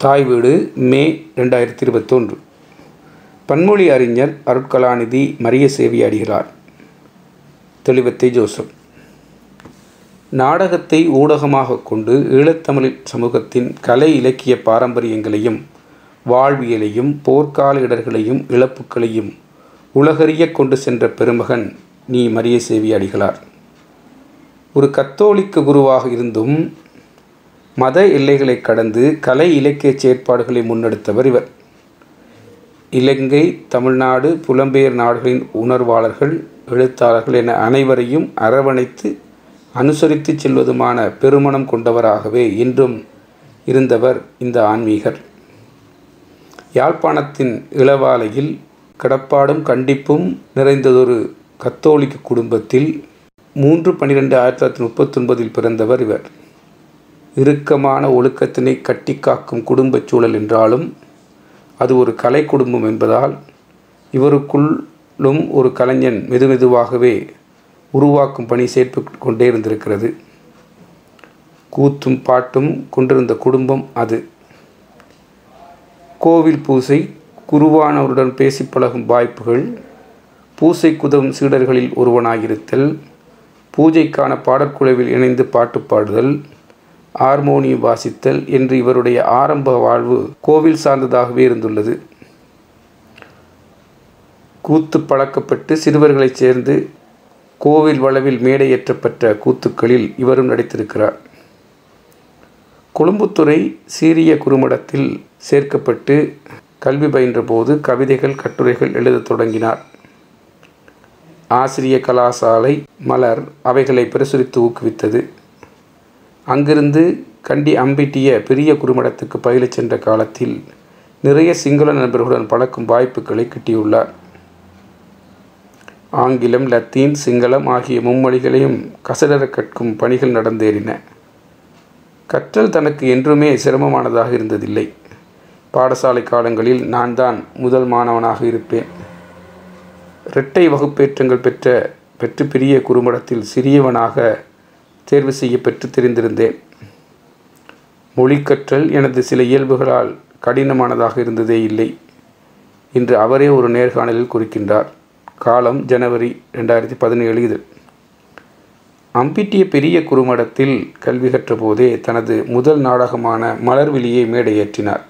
தாய் வீடு மே ரெண்டாயிரத்தி இருபத்தொன்று பன்மொழி அறிஞர் அருட்கலாநிதி மரிய சேவி தெளிவத்தை ஜோசப். நாடகத்தை ஊடகமாக கொண்டு ஈழத்தமிழ் சமூகத்தின் கலை இலக்கிய பாரம்பரியங்களையும் வாழ்வியலையும் போர்க்கால இடர்களையும் இழப்புக்களையும் உலகறிய கொண்டு சென்ற பெருமகன் நீ மரிய சேவி அடிகளார் ஒரு கத்தோலிக்க குருவாக இருந்தும் மத எல்லைகளை கடந்து கலை இலக்கிய செயற்பாடுகளை முன்னெடுத்தவர் இவர். இலங்கை தமிழ்நாடு புலம்பெயர் நாடுகளின் உணர்வாளர்கள் எழுத்தாளர்கள் என அனைவரையும் அரவணைத்து அனுசரித்து செல்வதுமான பெருமணம் கொண்டவராகவே இன்றும் இருந்தவர் இந்த ஆன்மீகர். யாழ்ப்பாணத்தின் இளவாலையில் கடப்பாடும் கண்டிப்பும் நிறைந்ததொரு கத்தோலிக்க குடும்பத்தில் மூன்று பன்னிரெண்டு ஆயிரத்தி தொள்ளாயிரத்தி முப்பத்தொன்பதில் பிறந்தவர் இவர். இறுக்கமான ஒழுக்கத்தினை கட்டி காக்கும் குடும்பச் சூழல் என்றாலும் அது ஒரு கலை குடும்பம் என்பதால் இவருக்குள்ளும் ஒரு கலைஞன் மெதுமெதுவாகவே உருவாக்கும் பணி சேர்ப்பு கொண்டே இருந்திருக்கிறது. கூத்தும் பாட்டும் கொண்டிருந்த குடும்பம் அது. கோவில் பூசை குருவானவருடன் பேசி பழகும் வாய்ப்புகள் பூசை குதவும் சீடர்களில் ஒருவனாகிருத்தல் பூஜைக்கான பாடற்குழுவில் இணைந்து பாட்டு பாடுதல் ஹார்மோனியம் வாசித்தல் என்று இவருடைய ஆரம்ப வாழ்வு கோவில் சார்ந்ததாகவே இருந்துள்ளது. கூத்து பழக்கப்பட்டு சிறுவர்களைச் சேர்ந்து கோவில் வளவில் மேடையேற்றப்பட்ட கூத்துக்களில் இவரும் நடித்திருக்கிறார். கொழும்புத்துறை சீரிய குறுமடத்தில் சேர்க்கப்பட்டு கல்வி பயின்றபோது கவிதைகள் கட்டுரைகள் எழுதத் தொடங்கினார். ஆசிரிய கலாசாலை மலர் அவைகளை பிரசுரித்து ஊக்குவித்தது. அங்கிருந்து கண்டி அம்பிட்டிய பெரிய குறுமடத்துக்கு பயில சென்ற காலத்தில் நிறைய சிங்கள நண்பர்களுடன் பழக்கும் வாய்ப்புகளை கிட்டியுள்ளார். ஆங்கிலம் லத்தீன் சிங்களம் ஆகிய மும்மொழிகளையும் கசடர கற்கும் பணிகள் நடந்தேறின. கற்றல் தனக்கு என்றுமே சிரமமானதாக இருந்ததில்லை. பாடசாலை காலங்களில் நான் தான் முதல் மாணவனாக இருப்பேன். இரட்டை வகுப்பேற்றங்கள் பெற்ற பெற்று பெரிய குறுமடத்தில் சிறியவனாக தேர்வு செய்ய பெற்று தெரிந்திருந்தேன். மொழி கற்றல் எனது சில இயல்புகளால் கடினமானதாக இருந்ததே இல்லை என்று அவரே ஒரு நேர்காணலில் குறிக்கின்றார். காலம் ஜனவரி ரெண்டாயிரத்தி பதினேழு இது. அம்பிட்டிய பெரிய குறுமடத்தில் கல்வி கற்றபோதே தனது முதல் நாடகமான மலர்விழியை மேடையேற்றினார்.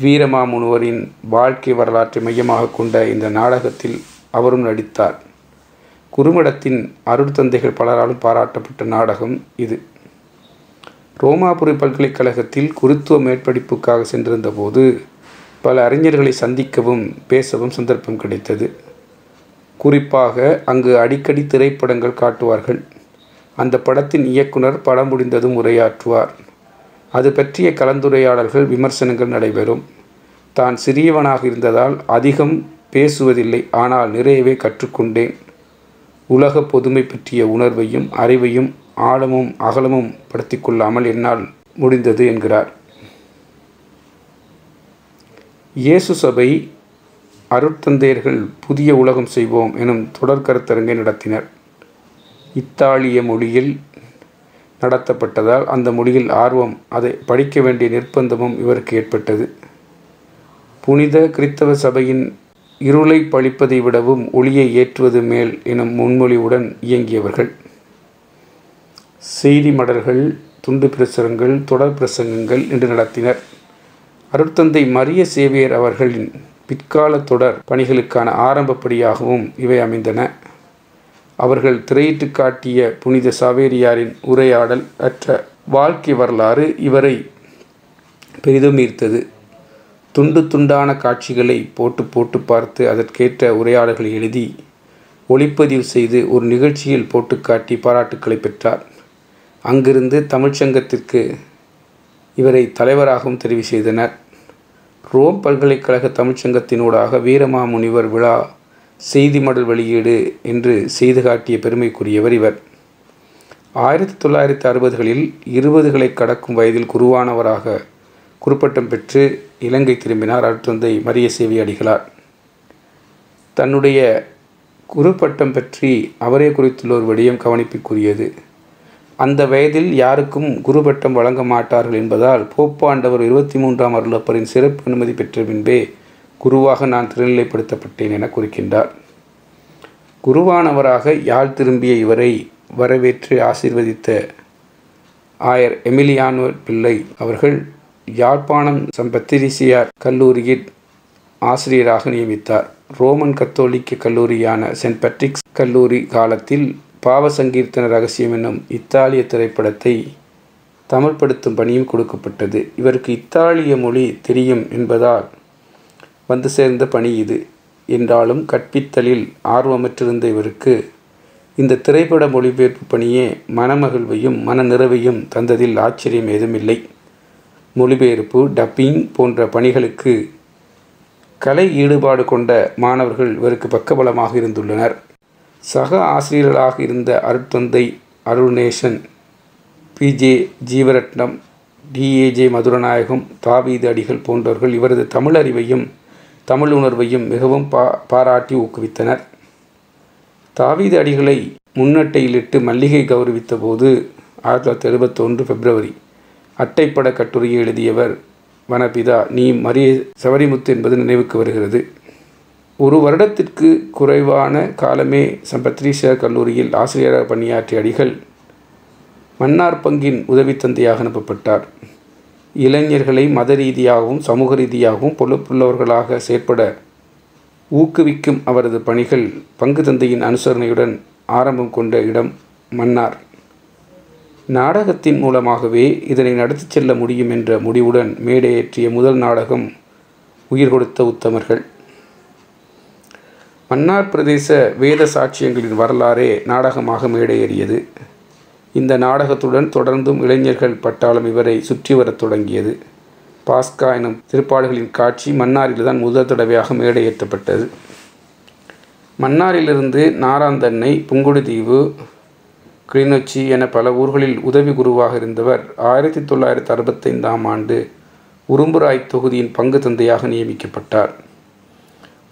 வீரமாமுனுவரின் வாழ்க்கை வரலாற்றை மையமாக கொண்ட இந்த நாடகத்தில் அவரும் நடித்தார். குறுமடத்தின் அருட்தந்தைகள் பலராலும் பாராட்டப்பட்ட நாடகம் இது. ரோமாபுரி பல்கலைக்கழகத்தில் குருத்துவ மேற்படிப்புக்காக சென்றிருந்த போது பல அறிஞர்களை சந்திக்கவும் பேசவும் சந்தர்ப்பம் கிடைத்தது. குறிப்பாக அங்கு அடிக்கடி திரைப்படங்கள் காட்டுவார்கள். அந்த படத்தின் இயக்குனர் படம் முடிந்ததும் உரையாற்றுவார். அது பற்றிய கலந்துரையாடல்கள் விமர்சனங்கள் நடைபெறும். தான் சிறியவனாக இருந்ததால் அதிகம் பேசுவதில்லை. ஆனால் நிறையவே கற்றுக்கொண்டேன். உலக பொதுமை பற்றிய உணர்வையும் அறிவையும் ஆழமும் அகலமும் படுத்தி கொள்ளாமல் என்னால் முடிந்தது என்கிறார். இயேசு சபை அருட்தந்தையர்கள் புதிய உலகம் செய்வோம் எனும் தொடர் கருத்தரங்கை நடத்தினர். இத்தாலிய மொழியில் நடத்தப்பட்டதால் அந்த மொழியில் ஆர்வம் அதை படிக்க வேண்டிய நிர்பந்தமும் இவருக்கு ஏற்பட்டது. புனித கிறித்தவ சபையின் இருளை பழிப்பதை விடவும் ஒளியை ஏற்றுவது மேல் எனும் முன்மொழிவுடன் இயங்கியவர்கள். செய்தி மடல்கள் துண்டு பிரசுரங்கள் தொடர் பிரசங்கங்கள் என்று நடத்தினர். அருட்தந்தை மரிய சேவியர் அவர்களின் பிற்கால தொடர் பணிகளுக்கான ஆரம்பப்படியாகவும் இவை அமைந்தன. அவர்கள் திரையிட்டு காட்டிய புனித சாவேரியாரின் உரையாடல் அற்ற வாழ்க்கை வரலாறு இவரை பெரிதும் ஈர்த்தது. துண்டு துண்டான காட்சிகளை போட்டு போட்டு பார்த்து அதற்கேற்ற உரையாடல்களை எழுதி ஒளிப்பதிவு செய்து ஒரு நிகழ்ச்சியில் போட்டு காட்டி பாராட்டுக்களை பெற்றார். அங்கிருந்து தமிழ்ச்சங்கத்திற்கு இவரை தலைவராகவும் தெரிவு செய்தனர். ரோம் பல்கலைக்கழக தமிழ்ச்சங்கத்தினூடாக வீரமாமுனிவர் விழா செய்தி மடல் வெளியீடு என்று செய்து காட்டிய பெருமைக்குரியவர் இவர். ஆயிரத்தி தொள்ளாயிரத்தி அறுபதுகளில் இருபதுகளை கடக்கும் வயதில் குருவானவராக குறுப்பட்டம் பெற்று இலங்கை திரும்பினார். அருட்தந்தை மரிய சேவி அடிகளார் தன்னுடைய குறுப்பட்டம் பற்றி அவரே குறித்துள்ள ஒரு விடயம் கவனிப்புக்குரியது. அந்த வயதில் யாருக்கும் குருபட்டம் வழங்க மாட்டார்கள் என்பதால் போப்பாண்டவர் இருபத்தி மூன்றாம் அருளப்பரின் சிறப்பு அனுமதி பெற்ற பின்பே குருவாக நான் திருநிலைப்படுத்தப்பட்டேன் என குறிக்கின்றார் குருவானவராக யாழ் திரும்பிய இவரை வரவேற்று ஆசீர்வதித்த ஆயர் எமிலியானோ பிள்ளை அவர்கள் யாழ்ப்பாணம் சம்பத்திரிசியார் கல்லூரியில் ஆசிரியராக நியமித்தார். ரோமன் கத்தோலிக்க கல்லூரியான சென்ட் பேட்ரிக்ஸ் கல்லூரி காலத்தில் பாவ சங்கீர்த்தன ரகசியம் என்னும் இத்தாலிய திரைப்படத்தை தமிழ்படுத்தும் பணியும் கொடுக்கப்பட்டது. இவருக்கு இத்தாலிய மொழி தெரியும் என்பதால் வந்து சேர்ந்த பணி இது. என்றாலும் கற்பித்தலில் ஆர்வமற்றிருந்த இவருக்கு இந்த திரைப்பட மொழிபெயர்ப்பு பணியே மனமகிழ்வையும் மன நிறைவையும் தந்ததில் ஆச்சரியம் ஏதுமில்லை. மொழிபெயர்ப்பு டப்பிங் போன்ற பணிகளுக்கு கலை ஈடுபாடு கொண்ட மாணவர்கள் இவருக்கு பக்கபலமாக இருந்துள்ளனர். சக ஆசிரியர்களாக இருந்த அருட்தந்தை அருள்நேசன் பிஜே ஜீவரட்னம் டிஏஜே மதுரநாயகம் தாவீது அடிகள் போன்றவர்கள் இவரது தமிழறிவையும் தமிழ் உணர்வையும் மிகவும் பா பாராட்டி ஊக்குவித்தனர். தாவீது அடிகளை முன்னட்டையிலிட்டு மல்லிகை கௌரவித்த போது ஆயிரத்தி தொள்ளாயிரத்தி எழுபத்தொன்று பிப்ரவரி அட்டைப்பட கட்டுரையை எழுதியவர் வனபிதா. நீ மரிய சவரிமுத்து என்பது நினைவுக்கு வருகிறது. ஒரு வருடத்திற்கு குறைவான காலமே சம்பத்ரீஷா கல்லூரியில் ஆசிரியராக பணியாற்றிய அடிகள் மன்னார் பங்கின் உதவி தந்தையாக அனுப்பப்பட்டார். இளைஞர்களை மத ரீதியாகவும் சமூக ரீதியாகவும் பொறுப்புள்ளவர்களாக செயற்பட ஊக்குவிக்கும் அவரது பணிகள் பங்கு தந்தையின் அனுசரணையுடன் ஆரம்பம் கொண்ட இடம் மன்னார். நாடகத்தின் மூலமாகவே இதனை நடத்திச் செல்ல முடியும் என்ற முடிவுடன் மேடையேற்றிய முதல் நாடகம் உயிர் கொடுத்த உத்தமர்கள். மன்னார் பிரதேச வேத சாட்சியங்களின் வரலாறே நாடகமாக மேடையேறியது. இந்த நாடகத்துடன் தொடர்ந்தும் இளைஞர்கள் பட்டாளம் இவரை சுற்றி வரத் தொடங்கியது. பாஸ்கா எனும் திருப்பாடுகளின் காட்சி மன்னாரில்தான் முதல் தடவையாக மேடையேற்றப்பட்டது. மன்னாரிலிருந்து நாராந்தன்னை புங்குடுதீவு கிளிநொச்சி என பல ஊர்களில் உதவி குருவாக இருந்தவர் ஆயிரத்தி தொள்ளாயிரத்தி அறுபத்தைந்தாம் ஆண்டு உரும்புராய் தொகுதியின் பங்கு தந்தையாக நியமிக்கப்பட்டார்.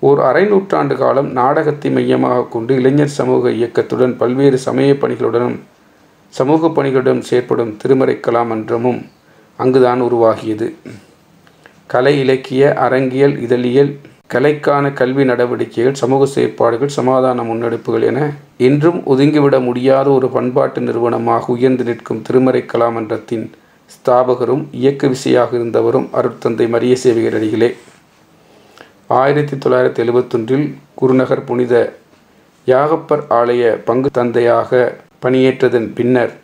ஓர் அரை நூற்றாண்டு காலம் நாடகத்தை மையமாக கொண்டு இளைஞர் சமூக இயக்கத்துடன் பல்வேறு சமய பணிகளுடனும் சமூக பணிகளுடன் செயற்படும் திருமறை கலாமன்றமும் அங்குதான் உருவாகியது. கலை இலக்கிய அரங்கியல் இதழியல் கலைக்கான கல்வி நடவடிக்கைகள் சமூக செயற்பாடுகள் சமாதான முன்னெடுப்புகள் என என்றும் ஒதுங்கிவிட முடியாத ஒரு பண்பாட்டு நிறுவனமாக உயர்ந்து நிற்கும் திருமறை கலாமன்றத்தின் ஸ்தாபகரும் இயக்க விசையாக இருந்தவரும் அருட்தந்தை மரிய சேவிகர் அடிகளே ஆயிரத்தி தொள்ளாயிரத்தி எழுபத்தொன்றில் குருநகர் புனித யாகப்பர் ஆலய பங்கு தந்தையாக பணியேற்றதன் பின்னர்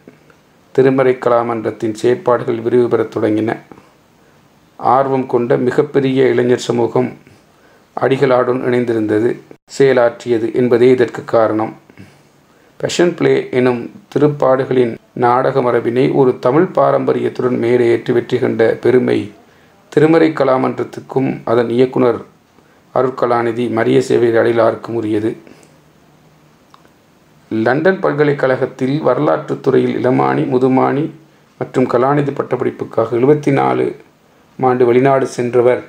திருமறை கலாமன்றத்தின் செயற்பாடுகள் விரிவு பெறத் தொடங்கின. ஆர்வம் கொண்ட மிகப்பெரிய இளைஞர் சமூகம் அடிகளாடுடன் இணைந்திருந்தது செயலாற்றியது என்பதே இதற்கு காரணம். பெஷன் பிளே எனும் திருப்பாடுகளின் நாடக மரபினை ஒரு தமிழ் பாரம்பரியத்துடன் மேடையேற்றி வெற்றி கண்ட பெருமை திருமறை கலாமன்றத்துக்கும் அதன் இயக்குனர் அருட்கலாநிதி மரிய சேவை அடையிலாருக்கும் உரியது. லண்டன் பல்கலைக்கழகத்தில் வரலாற்றுத் துறையில் இளமானி முதுமானி மற்றும் கலாநிதி பட்டப்படிப்புக்காக எழுபத்தி நாலு ஆண்டு வெளிநாடு சென்றவர்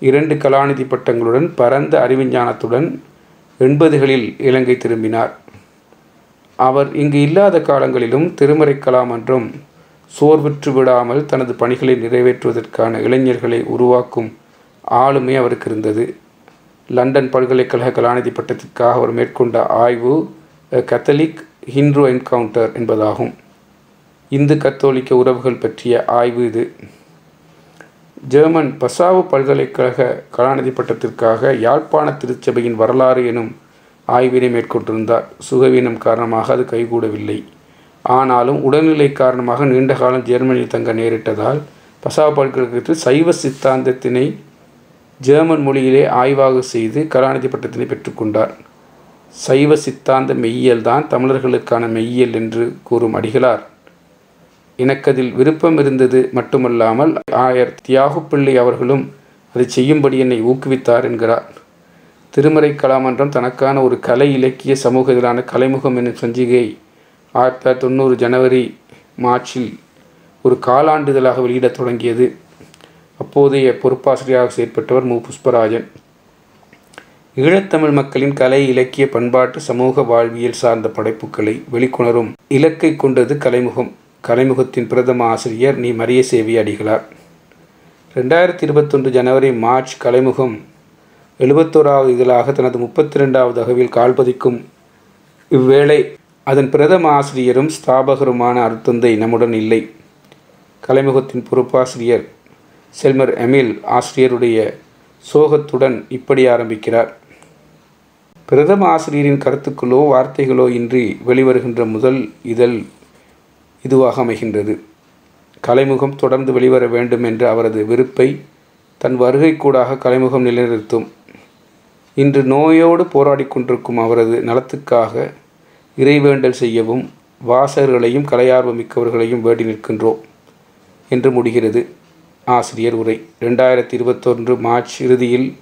இரண்டு கலாநிதி பட்டங்களுடன் பரந்த அறிவிஞ்ஞானத்துடன் எண்பதுகளில் இலங்கை திரும்பினார். அவர் இங்கு இல்லாத காலங்களிலும் திருமறை என்றும் சோர்வுற்று விடாமல் தனது பணிகளை நிறைவேற்றுவதற்கான இளைஞர்களை உருவாக்கும் ஆளுமை அவருக்கு இருந்தது. லண்டன் பல்கலைக்கழக கலாநிதி பட்டத்திற்காக அவர் மேற்கொண்ட ஆய்வு கத்தலிக் ஹிந்ரு என்கவுண்டர் என்பதாகும். இந்து கத்தோலிக்க உறவுகள் பற்றிய ஆய்வு இது. ஜெர்மன் பசாவு பல்கலைக்கழக கலாநிதி பட்டத்திற்காக யாழ்ப்பாண திருச்சபையின் வரலாறு எனும் ஆய்வினை மேற்கொண்டிருந்தார். சுகவீனம் காரணமாக அது கைகூடவில்லை. ஆனாலும் உடல்நிலை காரணமாக நீண்ட காலம் ஜெர்மனியில் தங்க நேரிட்டதால் பசாவு பல்கலைக்கழகத்தில் சைவ சித்தாந்தத்தினை ஜெர்மன் மொழியிலே ஆய்வாக செய்து கலாநிதி பட்டத்தினை பெற்றுக்கொண்டார் சைவ சித்தாந்த மெய்யியல் தான் தமிழர்களுக்கான மெய்யியல் என்று கூறும் அடிகளார். எனக்கதில் விருப்பம் இருந்தது மட்டுமல்லாமல் ஆயர் தியாகுப்பிள்ளை அவர்களும் அதை செய்யும்படி என்னை ஊக்குவித்தார் என்கிறார். திருமறை கலாமன்றம் தனக்கான ஒரு கலை இலக்கிய சமூக இதழான கலைமுகம் என்னும் சஞ்சிகை ஆயிரத்தி தொள்ளாயிரத்தி தொண்ணூறு ஜனவரி மார்ச்சில் ஒரு காலாண்டுதலாக வெளியிடத் தொடங்கியது. அப்போதைய பொறுப்பாசிரியராக செயற்பட்டவர் மு. புஷ்பராஜன். ஈழத்தமிழ் மக்களின் கலை இலக்கிய பண்பாட்டு சமூக வாழ்வியல் சார்ந்த படைப்புகளை வெளிக்கொணரும் இலக்கை கொண்டது கலைமுகம். கலைமுகத்தின் பிரதம ஆசிரியர் நீ மரிய சேவி அடிகளார். ரெண்டாயிரத்தி இருபத்தொன்று ஜனவரி மார்ச் கலைமுகம் எழுபத்தோராவது இதழாக தனது முப்பத்தி ரெண்டாவது அகவில் கால்பதிக்கும் இவ்வேளை அதன் பிரதம ஆசிரியரும் ஸ்தாபகருமான அருத்தந்தை நம்முடன் இல்லை. கலைமுகத்தின் பொறுப்பாசிரியர் செல்மர் எமில் ஆசிரியருடைய சோகத்துடன் இப்படி ஆரம்பிக்கிறார். பிரதம ஆசிரியரின் கருத்துக்களோ வார்த்தைகளோ இன்றி வெளிவருகின்ற முதல் இதழ் இதுவாக அமைகின்றது. கலைமுகம் தொடர்ந்து வெளிவர வேண்டும் என்ற அவரது விருப்பை தன் வருகை கூடாக கலைமுகம் நிலைநிறுத்தும். இன்று நோயோடு போராடி கொண்டிருக்கும் அவரது நலத்துக்காக இறைவேண்டல் செய்யவும் வாசகர்களையும் கலையார்வம் மிக்கவர்களையும் வேண்டி நிற்கின்றோம் என்று முடிகிறது. ஆசிரியர் உரை. ரெண்டாயிரத்தி இருபத்தொன்று மார்ச் இறுதியில்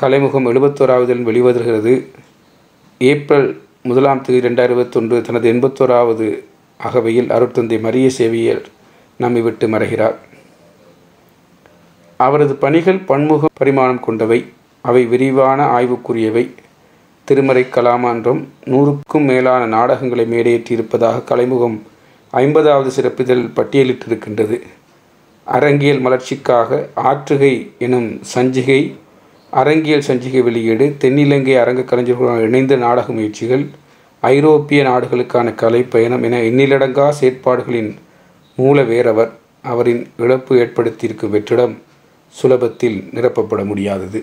கலைமுகம் எழுபத்தோராவதில் வெளிவருகிறது. ஏப்ரல் முதலாம் தேதி ரெண்டாயிரத்தி இருபத்தொன்று தனது எண்பத்தோராவது அகவையில் அருட்தந்தை மரிய சேவியர் நம்மை விட்டு மறைகிறார். அவரது பணிகள் பன்முக பரிமாணம் கொண்டவை. அவை விரிவான ஆய்வுக்குரியவை. திருமறை கலாமான்றம் நூறுக்கும் மேலான நாடகங்களை மேடையேற்றியிருப்பதாக கலைமுகம் ஐம்பதாவது சிறப்பிதழ் பட்டியலிட்டிருக்கின்றது. அரங்கியல் மலர்ச்சிக்காக ஆற்றுகை எனும் சஞ்சிகை அரங்கியல் சஞ்சிகை வெளியீடு தென்னிலங்கை அரங்க கலைஞர்களுடன் இணைந்த நாடக முயற்சிகள் ஐரோப்பிய நாடுகளுக்கான கலை பயணம் என எண்ணிலடங்கா செயற்பாடுகளின் மூல வேறவர் அவரின் இழப்பு ஏற்படுத்தியிருக்கும் வெற்றிடம் சுலபத்தில் நிரப்பப்பட முடியாதது.